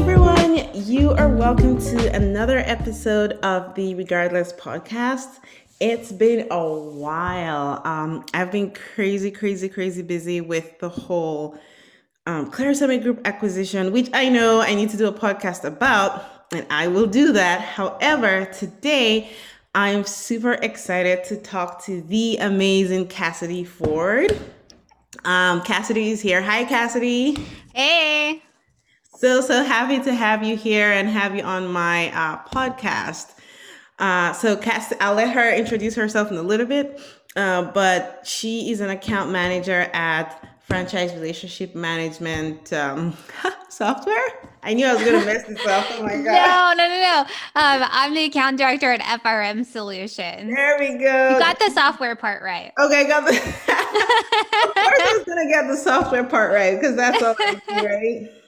everyone. You are welcome to another episode of the Regardless podcast. It's been a while. Um, I've been crazy, crazy, crazy busy with the whole um, Claire Summit Group acquisition, which I know I need to do a podcast about, and I will do that. However, today I'm super excited to talk to the amazing Cassidy Ford. Um, Cassidy is here. Hi, Cassidy. Hey. So, so happy to have you here and have you on my uh, podcast. Uh, so, Cass, I'll let her introduce herself in a little bit, uh, but she is an account manager at Franchise Relationship Management um, Software. I knew I was going to mess this up. Oh my God. No, no, no, no. Um, I'm the account director at FRM Solutions. There we go. You got the software part right. Okay, got the. of course, I was going to get the software part right because that's all I do, right?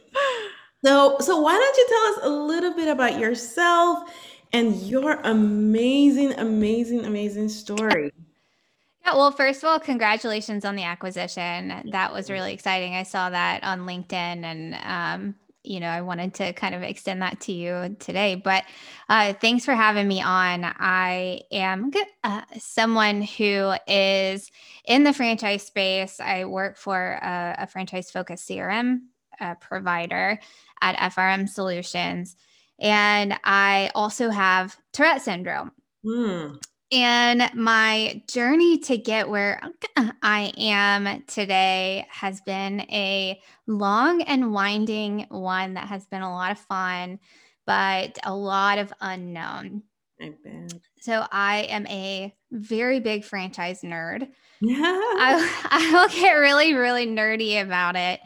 So, so why don't you tell us a little bit about yourself and your amazing, amazing, amazing story? Yeah, well, first of all, congratulations on the acquisition. That was really exciting. I saw that on LinkedIn and um, you know, I wanted to kind of extend that to you today. But uh, thanks for having me on. I am uh, someone who is in the franchise space. I work for a, a franchise focused CRM uh, provider at FRM Solutions. And I also have Tourette syndrome. Hmm. And my journey to get where I am today has been a long and winding one that has been a lot of fun, but a lot of unknown. So I am a very big franchise nerd. I, I will get really, really nerdy about it.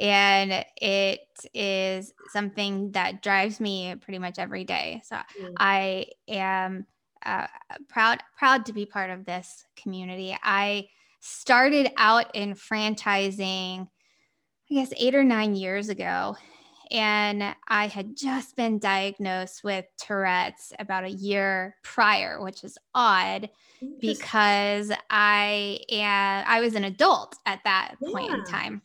And it is something that drives me pretty much every day. So mm. I am uh, proud proud to be part of this community. I started out in franchising, I guess eight or nine years ago, and I had just been diagnosed with Tourette's about a year prior, which is odd because I am I was an adult at that yeah. point in time,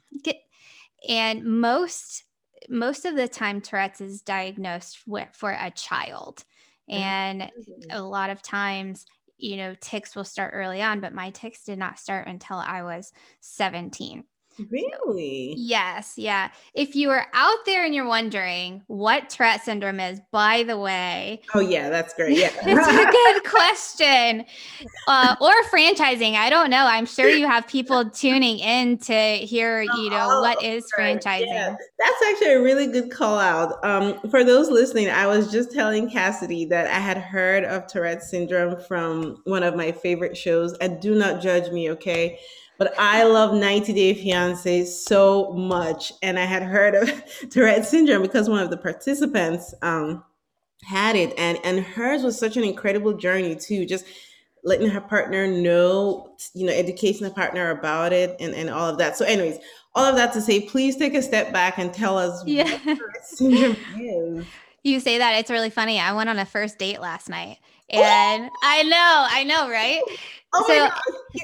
and most most of the time Tourette's is diagnosed for a child. Mm-hmm. And mm-hmm. a lot of times, you know, tics will start early on, but my tics did not start until I was 17. Really? Yes. Yeah. If you are out there and you're wondering what Tourette syndrome is, by the way. Oh, yeah. That's great. Yeah. it's a good question. Uh, or franchising. I don't know. I'm sure you have people tuning in to hear, you know, oh, what is franchising. Yeah. That's actually a really good call out. Um, for those listening, I was just telling Cassidy that I had heard of Tourette syndrome from one of my favorite shows. And do not judge me, okay? But I love 90 Day Fiance so much. And I had heard of Tourette syndrome because one of the participants um, had it. And, and hers was such an incredible journey, too. Just letting her partner know, you know, educating the partner about it and, and all of that. So, anyways, all of that to say, please take a step back and tell us yeah. what Tourette syndrome is. You say that, it's really funny. I went on a first date last night. And I know, I know, right? Oh so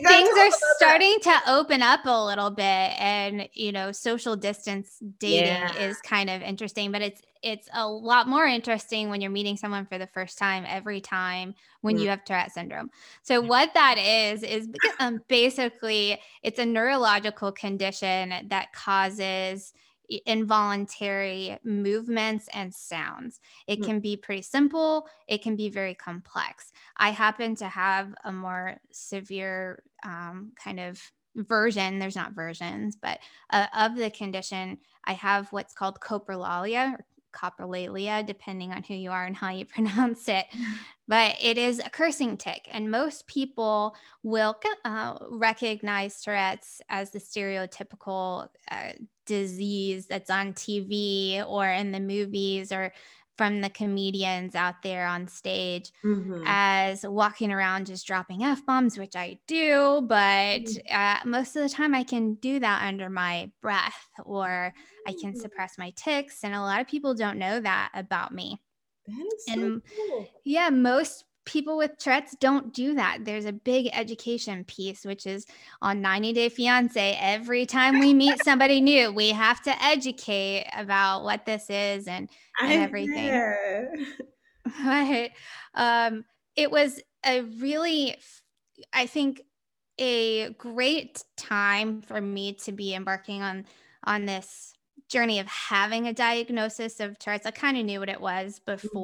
things are starting that. to open up a little bit and you know social distance dating yeah. is kind of interesting but it's it's a lot more interesting when you're meeting someone for the first time every time when mm. you have Tourette syndrome. So what that is is um, basically it's a neurological condition that causes involuntary movements and sounds. It mm. can be pretty simple, it can be very complex. I happen to have a more severe um, kind of version, there's not versions, but uh, of the condition, I have what's called coprolalia or coprolalia, depending on who you are and how you pronounce it. But it is a cursing tic, and most people will uh, recognize Tourette's as the stereotypical uh, disease that's on TV or in the movies or from the comedians out there on stage mm-hmm. as walking around just dropping F bombs, which I do, but mm-hmm. uh, most of the time I can do that under my breath or I can mm-hmm. suppress my tics. And a lot of people don't know that about me. That is and so cool. yeah, most people with Tourette's don't do that. There's a big education piece, which is on 90 Day Fiance. Every time we meet somebody new, we have to educate about what this is and, and everything. But um, it was a really, I think, a great time for me to be embarking on on this journey of having a diagnosis of Tourette's. I kind of knew what it was mm-hmm.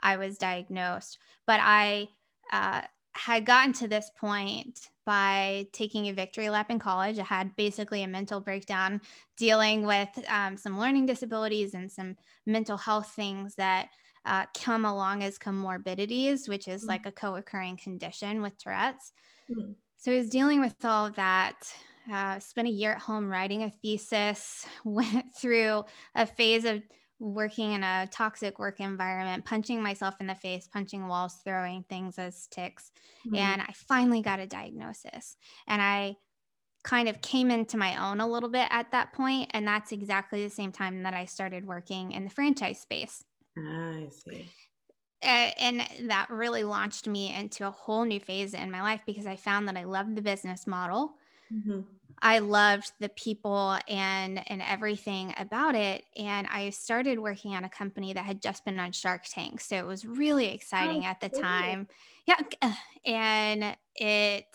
I was diagnosed, but I uh, had gotten to this point by taking a victory lap in college. I had basically a mental breakdown dealing with um, some learning disabilities and some mental health things that uh, come along as comorbidities, which is mm-hmm. like a co occurring condition with Tourette's. Mm-hmm. So I was dealing with all of that. Uh, spent a year at home writing a thesis, went through a phase of working in a toxic work environment, punching myself in the face, punching walls, throwing things as tics. Mm-hmm. And I finally got a diagnosis. And I kind of came into my own a little bit at that point, And that's exactly the same time that I started working in the franchise space. Ah, I see. And that really launched me into a whole new phase in my life because I found that I loved the business model. Mm-hmm. I loved the people and and everything about it. And I started working on a company that had just been on Shark Tank, so it was really oh, exciting oh, at the time. Yeah, uh, and it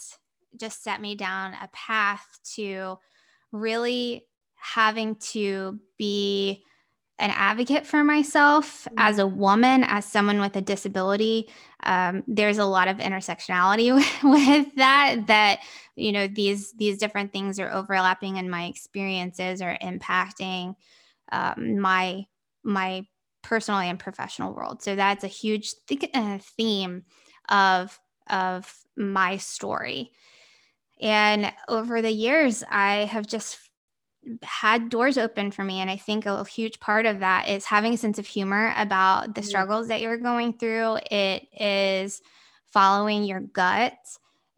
just set me down a path to really having to be an advocate for myself mm-hmm. as a woman, as someone with a disability. Um, there's a lot of intersectionality with that. That you know these these different things are overlapping, and my experiences are impacting um, my my personal and professional world. So that's a huge th- uh, theme of of my story. And over the years, I have just had doors open for me. And I think a huge part of that is having a sense of humor about the mm-hmm. struggles that you're going through. It is following your gut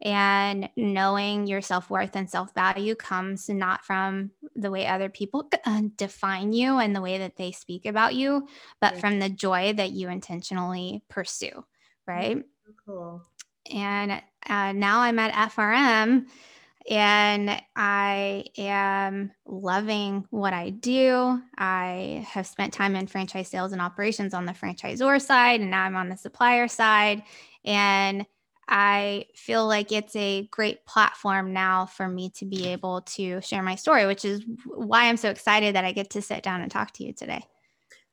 and knowing your self worth and self value comes not from the way other people uh, define you and the way that they speak about you, but from the joy that you intentionally pursue. Right. Cool. And uh, now I'm at FRM and I am loving what I do. I have spent time in franchise sales and operations on the franchisor side, and now I'm on the supplier side. And I feel like it's a great platform now for me to be able to share my story, which is why I'm so excited that I get to sit down and talk to you today.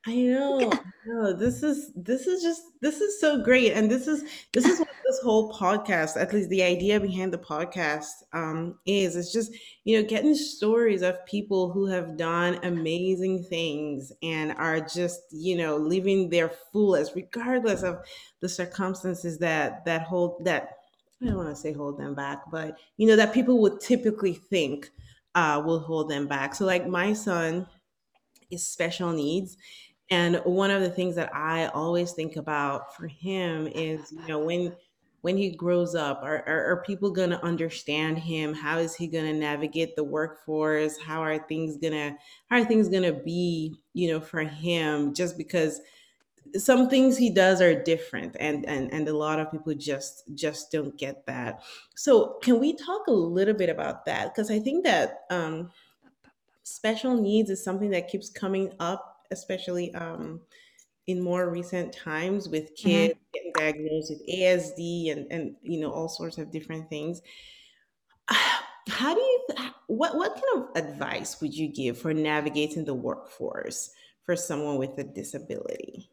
I know, I know. This is this is just this is so great, and this is this is what this whole podcast, at least the idea behind the podcast, um, is. It's just you know getting stories of people who have done amazing things and are just you know living their fullest, regardless of the circumstances that that hold that. I don't want to say hold them back, but you know that people would typically think uh, will hold them back. So, like my son is special needs and one of the things that I always think about for him is, you know, when when he grows up, are, are, are people going to understand him? How is he going to navigate the workforce? How are things going to how are things going to be, you know, for him? Just because some things he does are different and and and a lot of people just just don't get that so can we talk a little bit about that because i think that um special needs is something that keeps coming up especially um, in more recent times with mm-hmm. kids mm-hmm. getting diagnosed with ASD and and you know all sorts of different things. How do you what what kind of advice would you give for navigating the workforce for someone with a disability?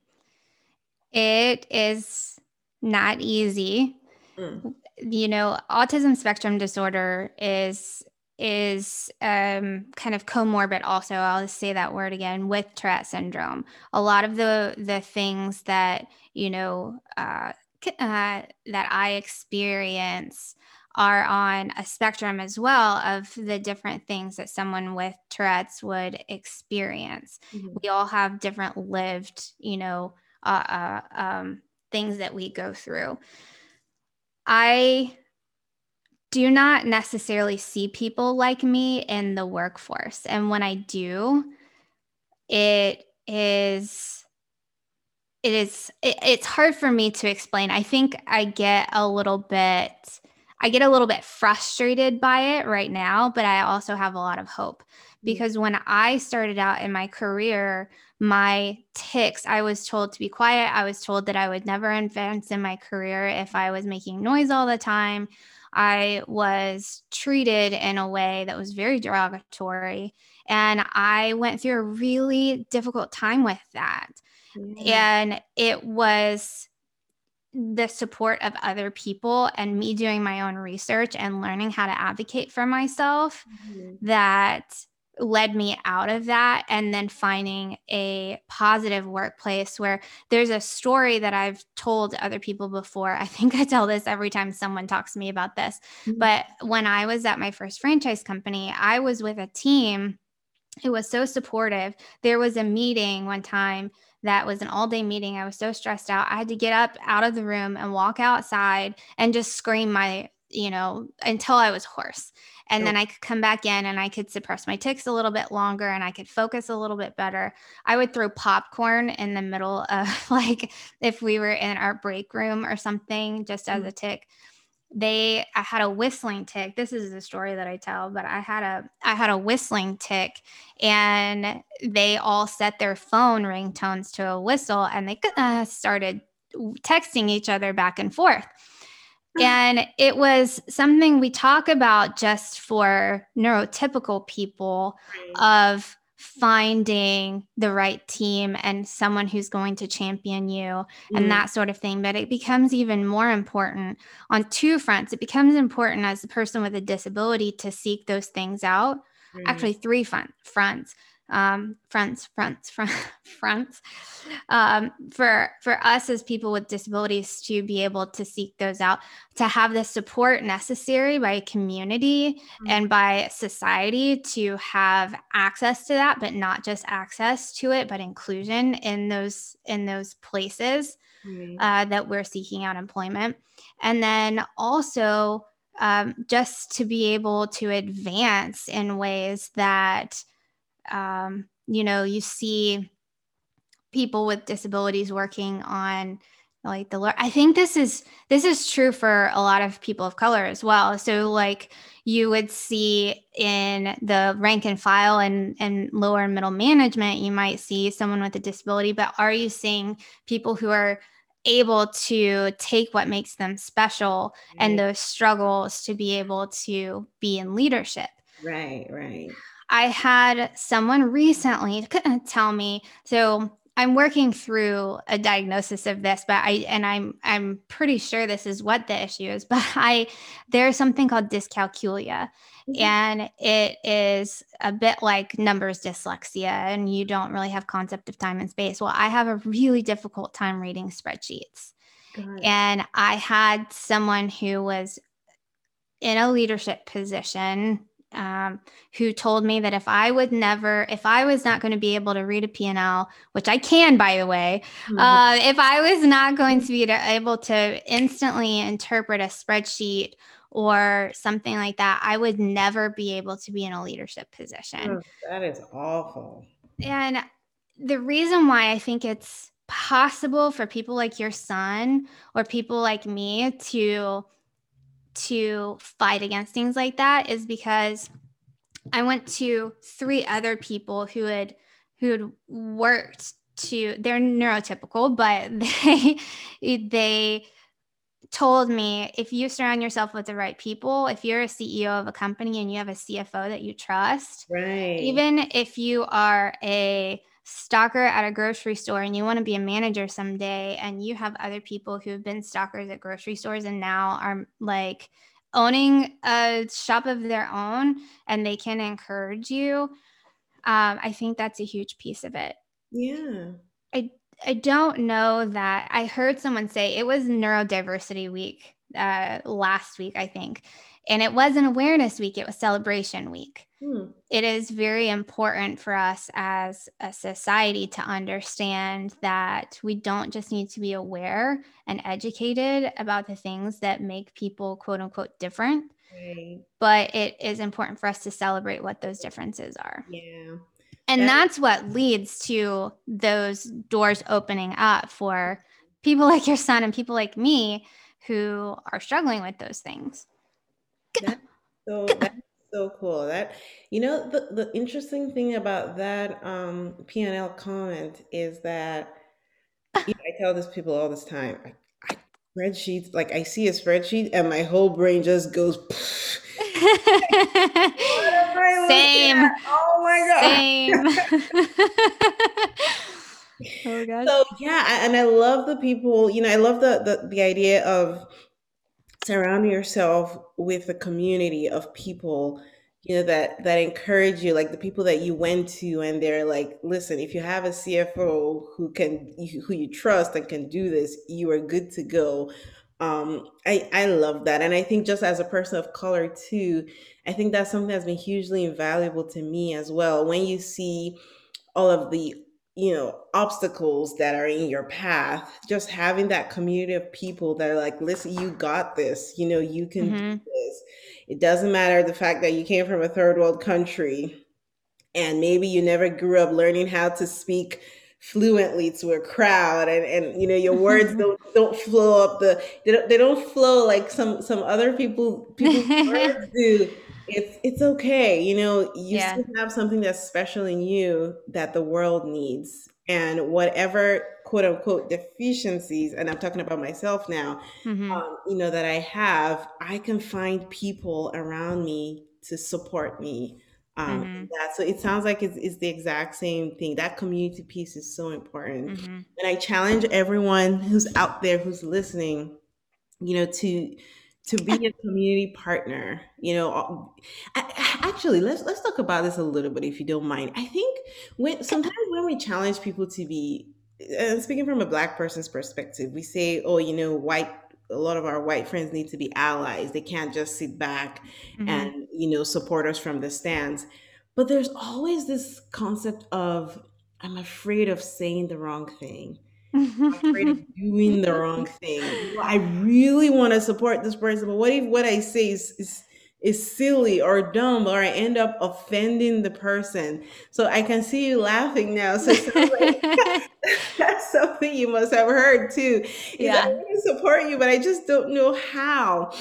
It is not easy. Mm. You know, autism spectrum disorder is is um, kind of comorbid also i'll say that word again with tourette syndrome. A lot of the the things that you know uh, uh, that i experience are on a spectrum as well of the different things that someone with tourette's would experience. Mm-hmm. we all have different lived you know uh, uh um, things that we go through. I do not necessarily see people like me in the workforce. And when I do, it is it is it, it's hard for me to explain. I think I get a little bit I get a little bit frustrated by it right now, but I also have a lot of hope because when I started out in my career, my tics, I was told to be quiet. I was told that I would never advance in my career if I was making noise all the time. I was treated in a way that was very derogatory. And I went through a really difficult time with that. And it was the support of other people and me doing my own research and learning how to advocate for myself mm-hmm. that led me out of that and then finding a positive workplace where there's a story that I've told other people before. I think I tell this every time someone talks to me about this. Mm-hmm. But when I was at my first franchise company, I was with a team who was so supportive. There was a meeting one time that was an all day meeting. I was so stressed out. I had to get up out of the room and walk outside and just scream my, you know, until I was hoarse. And then I could come back in and I could suppress my tics a little bit longer and I could focus a little bit better. I would throw popcorn in the middle of like if we were in our break room or something, just as mm. a tic they i had a whistling tic this is the story that i tell but i had a i had a whistling tic and they all set their phone ringtones to a whistle and they uh, started texting each other back and forth and it was something we talk about just for neurotypical people of finding the right team and someone who's going to champion you mm. and that sort of thing. But it becomes even more important on two fronts. It becomes important as a person with a disability to seek those things out. Mm. Actually, three front, fronts um, fronts, fronts, front, fronts um, for for us as people with disabilities to be able to seek those out, to have the support necessary by community mm-hmm. and by society to have access to that, but not just access to it, but inclusion in those in those places mm-hmm. uh, that we're seeking out employment, and then also. Um, just to be able to advance in ways that um, you know, you see people with disabilities working on like the i think this is this is true for a lot of people of color as well. So like you would see in the rank and file and and lower and middle management you might see someone with a disability but are you seeing people who are able to take what makes them special right. and those struggles to be able to be in leadership? Right right I had someone recently tell me, so I'm working through a diagnosis of this, but I and I'm I'm pretty sure this is what the issue is, but I there's something called dyscalculia. Mm-hmm. And it is a bit like numbers dyslexia, and you don't really have concept of time and space. Well, I have a really difficult time reading spreadsheets. And I had someone who was in a leadership position um, who told me that if I would never, if I was not going to be able to read a P&L, which I can, by the way, mm-hmm. uh, if I was not going to be able to instantly interpret a spreadsheet or something like that, I would never be able to be in a leadership position. Oh, that is awful. And the reason why I think it's possible for people like your son or people like me to to fight against things like that is because I went to three other people who had who had worked to they're neurotypical, but they they told me if you surround yourself with the right people, if you're a CEO of a company and you have a CFO that you trust, right. even if you are a stocker at a grocery store and you want to be a manager someday and you have other people who have been stockers at grocery stores and now are like owning a shop of their own and they can encourage you um, i think that's a huge piece of it. Yeah. I i don't know that i heard someone say it was neurodiversity week uh, last week i think and it wasn't awareness week it was celebration week Hmm. It is very important for us as a society to understand that we don't just need to be aware and educated about the things that make people quote unquote different, right. but it is important for us to celebrate what those differences are. Yeah. and that's what leads to those doors opening up for people like your son and people like me who are struggling with those things. That's so that's so cool. That you know the the interesting thing about that um P&L comment is that you know, I tell this people all this time. I, I spreadsheets like I see a spreadsheet and my whole brain just goes. Same. Oh my god. Same. oh gosh. So yeah, and I love the people. You know, I love the the, the idea of surrounding yourself with a community of people you know that that encourage you like the people that you went to and they're like listen if you have a cfo who can who you trust and can do this you are good to go. Um i i love that. And i think just as a person of color too i think that's something that's been hugely invaluable to me as well. When you see all of the you know obstacles that are in your path just having that community of people that are like listen you got this. You know you can mm-hmm. do this. It doesn't matter the fact that you came from a third world country and maybe you never grew up learning how to speak fluently to a crowd and, and you know your words don't don't flow up the they don't, they don't flow like some some other people people's words do it's it's okay you know you yeah. still have something that's special in you that the world needs and whatever quote unquote deficiencies and i'm talking about myself now mm-hmm. um, you know that i have i can find people around me to support me um, mm-hmm. that so it sounds like it's, it's, the exact same thing that community piece is so important mm-hmm. and i challenge everyone who's out there who's listening you know to to be a community partner you know actually let's let's talk about this a little bit if you don't mind. I think when sometimes when we challenge people to be and speaking from a black person's perspective we say oh you know white a lot of our white friends need to be allies. They can't just sit back mm-hmm. and you know support us from the stands. But there's always this concept of i'm afraid of saying the wrong thing afraid of doing the wrong thing. I really want to support this person, but what if what I say is, is is silly or dumb or I end up offending the person. So I can see you laughing now. So like, that's something you must have heard too. Yeah. I want to support you, but I just don't know how.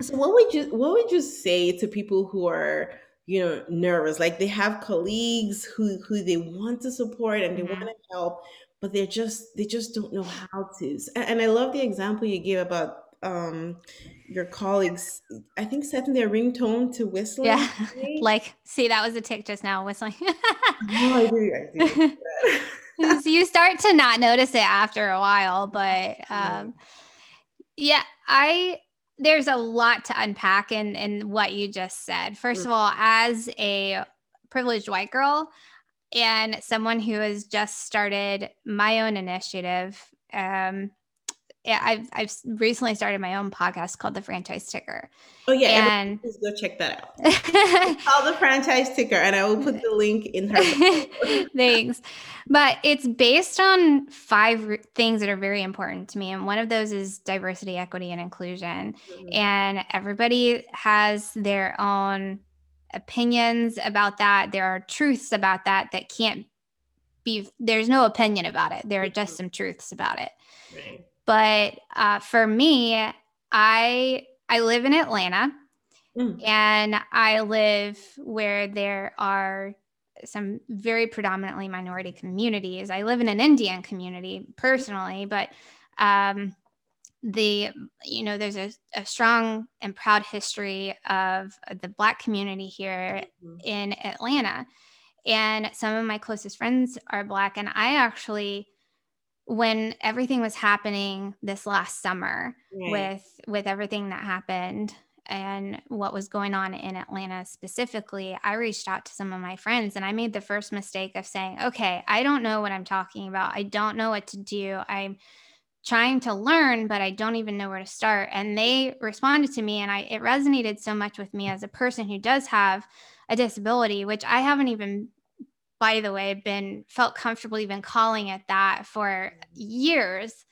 So what would you what would you say to people who are you know nervous like they have colleagues who who they want to support and they mm-hmm. want to help but they're just they just don't know how to. And I love the example you gave about um your colleagues. I think setting their ringtone to whistling yeah like see that was a tic just now whistling. Oh, I do, I do. so you start to not notice it after a while but um yeah i there's a lot to unpack in in what you just said. First of all as a privileged white girl and someone who has just started my own initiative. Um, I've I've recently started my own podcast called the Franchise Ticker. Oh yeah, and please go check that out. it's called the Franchise Ticker, and I will put the link in her. Thanks, but it's based on five things that are very important to me, and one of those is diversity, equity, and inclusion. Mm-hmm. And everybody has their own opinions about that. There are truths about that that can't be, there's no opinion about it. There are just some truths about it. Right. But uh, for me, I I live in Atlanta, mm. and I live where there are some very predominantly minority communities. I live in an Indian community personally, but um, the you know there's a, a, strong and proud history of the black community here mm-hmm. in atlanta and some of my closest friends are black and i actually when everything was happening this last summer right. with with everything that happened and what was going on in Atlanta specifically, I reached out to some of my friends and I made the first mistake of saying, okay, I don't know what I'm talking about. I don't know what to do. I'm trying to learn but i don't even know where to start and they responded to me and i it resonated so much with me as a person who does have a disability which i haven't even by the way been felt comfortable even calling it that for years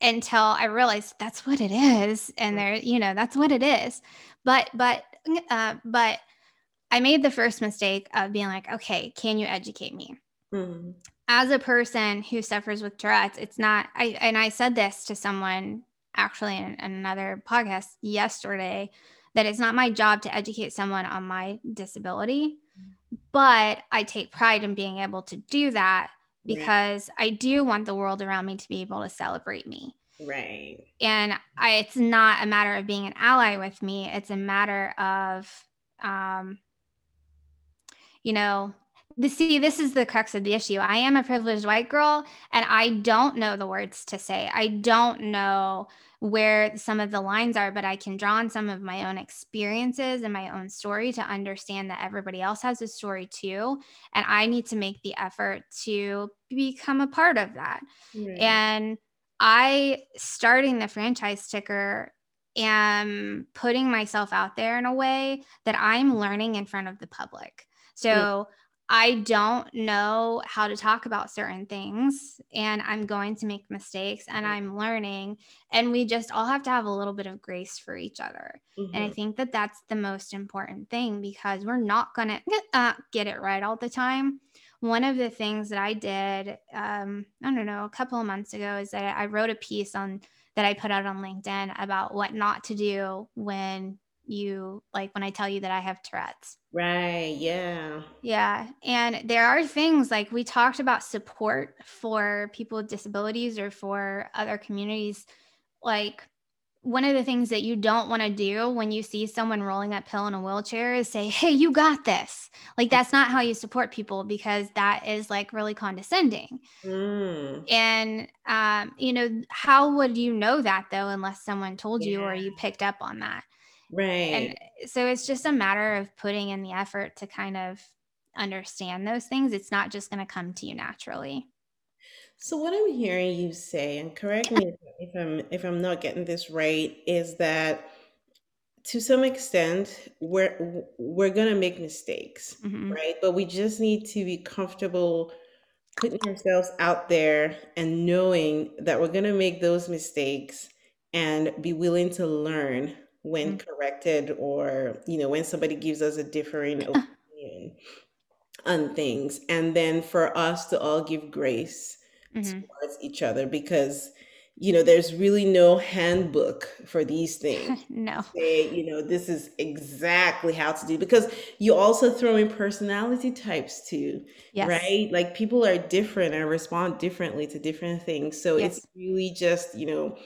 until i realized that's what it is and there you know that's what it is but but uh, but I made the first mistake of being like, okay, can you educate me? Mm-hmm. As a person who suffers with Tourette's, it's not, I, and I said this to someone actually in, in another podcast yesterday that it's not my job to educate someone on my disability, but I take pride in being able to do that because right. I do want the world around me to be able to celebrate me. Right. And I, it's not a matter of being an ally with me. It's a matter of, um, you know, the see, this is the crux of the issue. I am a privileged white girl and I don't know the words to say. I don't know where some of the lines are, but I can draw on some of my own experiences and my own story to understand that everybody else has a story too. And I need to make the effort to become a part of that. Right. And I, starting the franchise ticker, am putting myself out there in a way that I'm learning in front of the public. So I don't know how to talk about certain things and I'm going to make mistakes and I'm learning and we just all have to have a little bit of grace for each other. Mm-hmm. And I mm-hmm. think that that's the most important thing because we're not going to uh, get it right all the time. One of the things that I did, um, I don't know, a couple of months ago is that I wrote a piece on that I put out on LinkedIn about what not to do when you like when I tell you that I have Tourette's. Right. Yeah. Yeah. And there are things like we talked about support for people with disabilities or for other communities. Like one of the things that you don't want to do when you see someone rolling uphill in a wheelchair is say, Hey, you got this. Like that's not how you support people because that is like really condescending. Mm. And, um, you know, how would you know that though, unless someone told yeah. you or you picked up on that? Right. And so it's just a matter of putting in the effort to kind of understand those things. It's not just going to come to you naturally. So what I'm hearing you say, and correct me if I'm if I'm not getting this right, is that to some extent we're we're gonna make mistakes, mm-hmm. right? But we just need to be comfortable putting ourselves out there and knowing that we're gonna make those mistakes and be willing to learn when mm-hmm. corrected or you know when somebody gives us a differing opinion on things and then for us to all give grace mm-hmm. towards each other because you know there's really no handbook for these things no say you know this is exactly how to do because you also throw in personality types too yes. right like people are different and respond differently to different things so yes. it's really just you know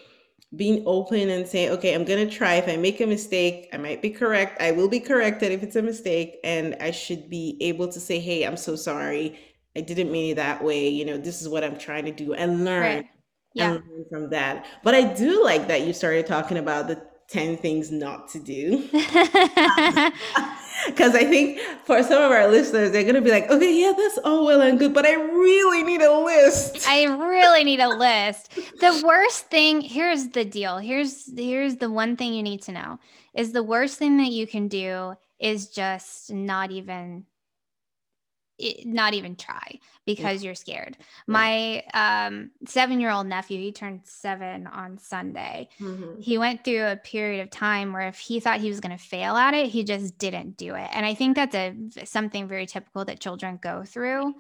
being open and saying, okay, I'm going to try. If I make a mistake, I might be correct. I will be corrected if it's a mistake. And I should be able to say, hey, I'm so sorry. I didn't mean it that way. You know, this is what I'm trying to do and learn. Right. Yeah. And learn from that. But I do like that you started talking about the 10 things not to do. Because I think for some of our listeners, they're going to be like, okay, yeah, that's all well and good, but I really need a list. I really need a list. The worst thing, here's the deal. Here's here's the one thing you need to know is the worst thing that you can do is just not even not even try because you're scared. My um, seven year old nephew, he turned seven on Sunday. Mm-hmm. He went through a period of time where if he thought he was going to fail at it, he just didn't do it. And I think that's a something very typical that children go through.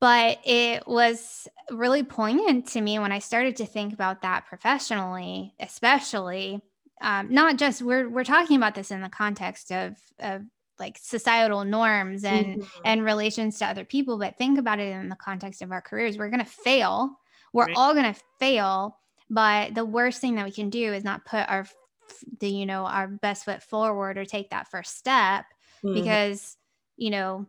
But it was really poignant to me when I started to think about that professionally, especially. Um, not just we're we're talking about this in the context of of like societal norms and mm-hmm. and relations to other people but think about it in the context of our careers we're going to fail we're right. all going to fail but the worst thing that we can do is not put our the you know our best foot forward or take that first step mm-hmm. because you know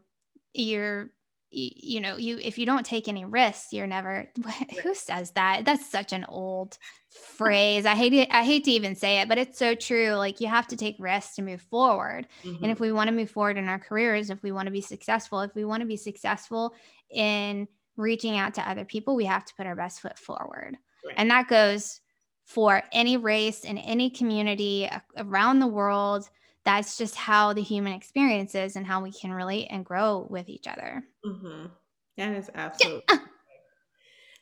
you're you know you if you don't take any risks you're never who says that that's such an old phrase i hate it i hate to even say it but it's so true like you have to take risks to move forward mm-hmm. and if we want to move forward in our careers if we want to be successful if we want to be successful in reaching out to other people we have to put our best foot forward right. and that goes for any race in any community around the world that's just how the human experience is and how we can relate and grow with each other. Mm-hmm. That is absolutely. Yeah.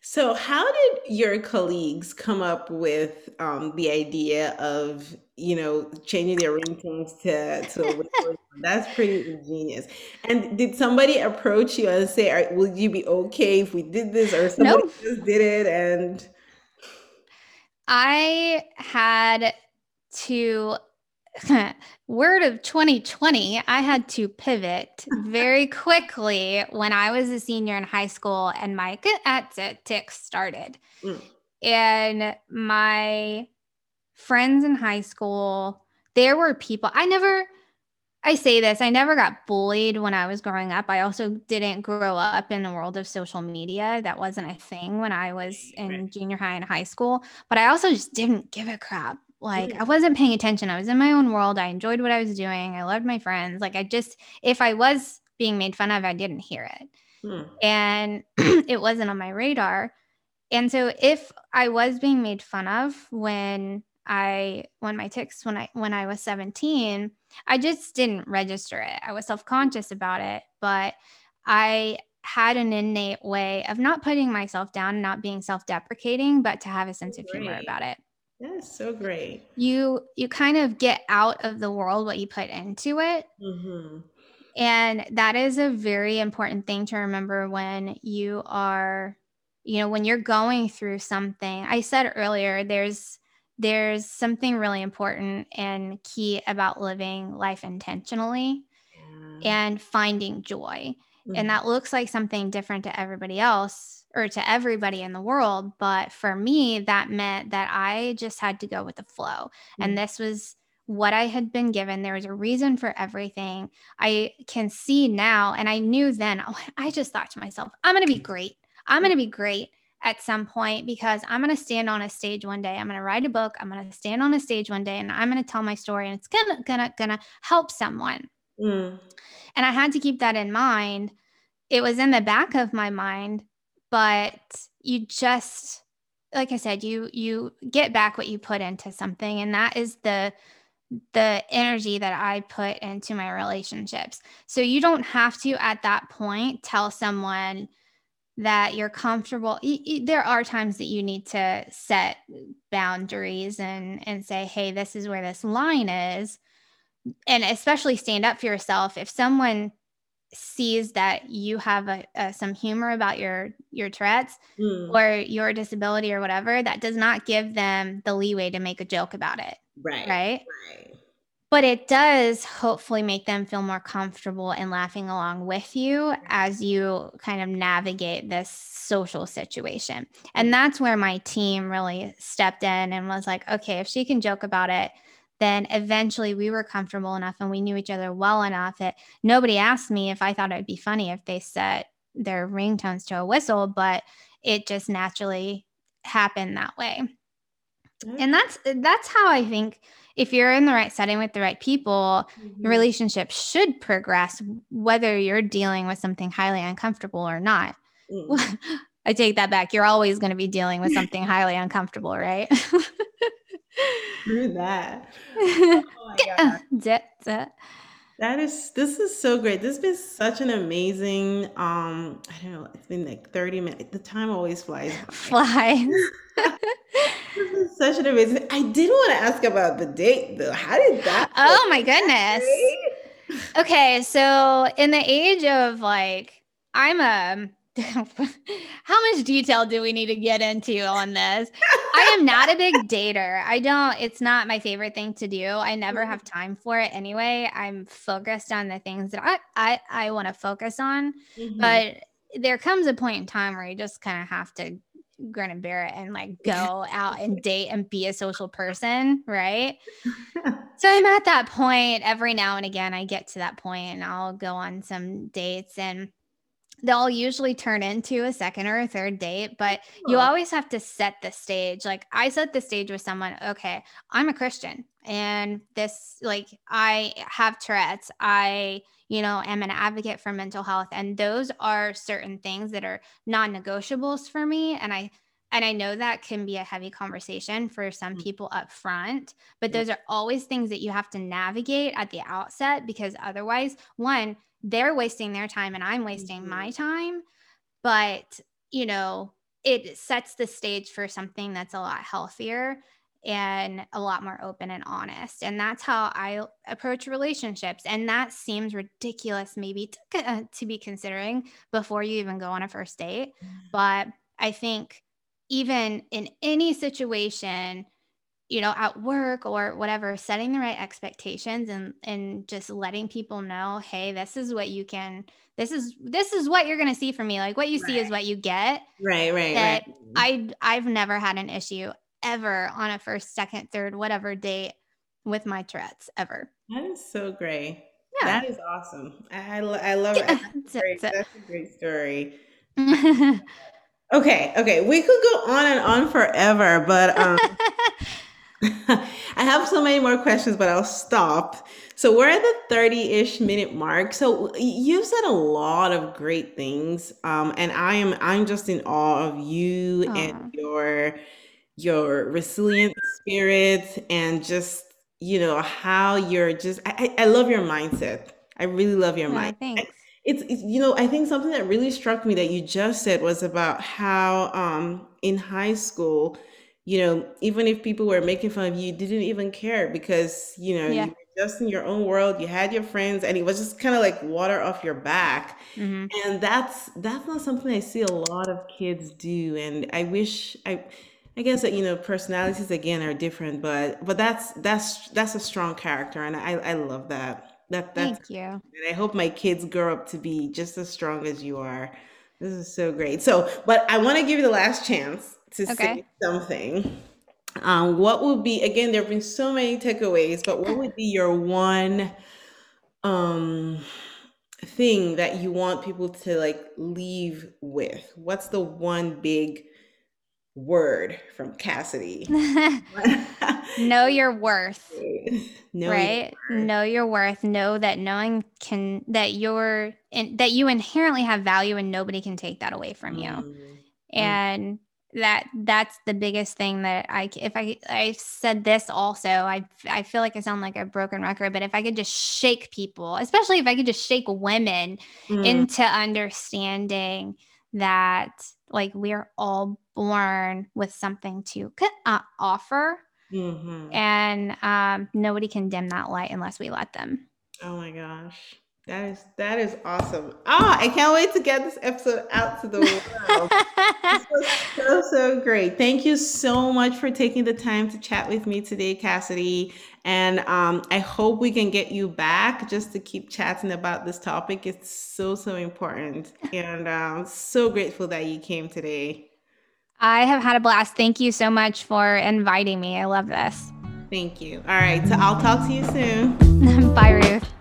So, how did your colleagues come up with um, the idea of, you know, changing their ringtones to to? That's pretty ingenious. And did somebody approach you and say, "Are- "Will you be okay if we did this?" Or somebody Nope. just did it and I had to word of 2020 i had to pivot very quickly when i was a senior in high school and my at tic started. Mm. and my friends in high school there were people i never i say this i never got bullied when i was growing up. I also didn't grow up in the world of social media. That wasn't a thing when i was in junior high and high school. But i also just didn't give a crap like I wasn't paying attention. I was in my own world. I enjoyed what I was doing. I loved my friends. Like I just, if I was being made fun of, I didn't hear it. Hmm. And it wasn't on my radar. And so if I was being made fun of when I when my tics when I when I was 17, I just didn't register it. I was self-conscious about it, but I had an innate way of not putting myself down, not being self-deprecating, but to have a sense of humor about it. That's so great. You you kind of get out of the world what you put into it. Mm-hmm. And that is a very important thing to remember when you are, you know, when you're going through something. I said earlier, there's there's something really important and key about living life intentionally yeah. and finding joy. Mm-hmm. And that looks like something different to everybody else or to everybody in the world. But for me, that meant that I just had to go with the flow. Mm-hmm. And this was what I had been given. There was a reason for everything. I can see now, and I knew then, oh, I just thought to myself, I'm going to be great. I'm going to be great at some point because I'm going to stand on a stage one day. I'm going to write a book. I'm going to stand on a stage one day and I'm going to tell my story and it's going to going to going to help someone. Mm. And I had to keep that in mind. It was in the back of my mind but you just like I said, you you get back what you put into something, and that is the the energy that I put into my relationships. So you don't have to at that point tell someone that you're comfortable. there are times that you need to set boundaries and and say, "Hey, this is where this line is." And especially stand up for yourself. If someone sees that you have a, a, some humor about your your Tourette's mm. or your disability or whatever, that does not give them the leeway to make a joke about it. Right. Right. Right. But it does hopefully make them feel more comfortable in laughing along with you as you kind of navigate this social situation. And that's where my team really stepped in and was like, okay, if she can joke about it, then eventually we were comfortable enough and we knew each other well enough that nobody asked me if I thought it would be funny if they set their ringtones to a whistle, but it just naturally happened that way. And that's that's how I think if you're in the right setting with the right people, mm-hmm. your relationship should progress whether you're dealing with something highly uncomfortable or not. Mm. I take that back. You're always going to be dealing with something highly uncomfortable, right? True that. Oh my God. That is this is so great. This has been such an amazing um I don't know, it's been like 30 minutes. The time always flies. Flies. this is such an amazing. I did want to ask about the date though. How did that Oh my goodness. Okay, so in the age of like I'm a how much detail do we need to get into on this? I am not a big dater. I don't, it's not my favorite thing to do. I never have time for it anyway. I'm focused on the things that I I, I want to focus on. Mm-hmm. But there comes a point in time where you just kind of have to grin and bear it and like go out and date and be a social person, right? so I'm at that point every now and again. I get to that point and I'll go on some dates and they'll usually turn into a second or a third date, but you always have to set the stage. Like I set the stage with someone, okay, I'm a Christian and this like I have Tourette's. I, you know, am an advocate for mental health and those are certain things that are non-negotiables for me and I and I know that can be a heavy conversation for some mm. people up front, but those are always things that you have to navigate at the outset because otherwise, one, they're wasting their time and I'm wasting mm-hmm. my time. But, you know, it sets the stage for something that's a lot healthier and a lot more open and honest. And that's how I approach relationships. And that seems ridiculous, maybe to, uh, to be considering before you even go on a first date. Mm. But I think even in any situation, you know, at work or whatever, setting the right expectations and and just letting people know, hey, this is what you can this is this is what you're gonna see from me. Like what you right. see is what you get. Right, right. That right. I I've never had an issue ever on a first, second, third, whatever date with my Tourette's ever. That is so great. Yeah. That is awesome. I, I, love it. That's, great. That's a great story. okay, okay. We could go on and on forever, but um, I have so many more questions, but I'll stop. So we're at the 30-ish minute mark. So you've said a lot of great things. Um, and I am I'm just in awe of you and your your resilient spirit and just you know how you're just I, I love your mindset i really love your mind it's, it's you know i think something that really struck me that you just said was about how um in high school you know even if people were making fun of you, you didn't even care because you know yeah. you were just in your own world you had your friends and it was just kind of like water off your back mm-hmm. and that's that's not something i see a lot of kids do and i wish i I guess that you know personalities again are different, but but that's that's that's a strong character, and I I love that. That that's Thank you. And I hope my kids grow up to be just as strong as you are. This is so great. So, but I want to give you the last chance to okay. say something. Um, what would be again? There have been so many takeaways, but what would be your one um thing that you want people to like leave with? What's the one big word from Cassidy. know your worth. know right? Your worth. Know your worth. Know that knowing can that you're in, that you inherently have value and nobody can take that away from you. Mm. And that that's the biggest thing that I if I I said this also I I feel like I sound like a broken record but if I could just shake people especially if I could just shake women mm. into understanding that like we're all born with something to uh, offer mm-hmm. and um, nobody can dim that light unless we let them oh my gosh that is that is awesome. Ah, I can't wait to get this episode out to the world. this was so so great. Thank you so much for taking the time to chat with me today, Cassidy. And um, I hope we can get you back just to keep chatting about this topic. It's so so important, and I'm um, so grateful that you came today. I have had a blast. Thank you so much for inviting me. I love this. Thank you. All right, so I'll talk to you soon. Bye, Ruth.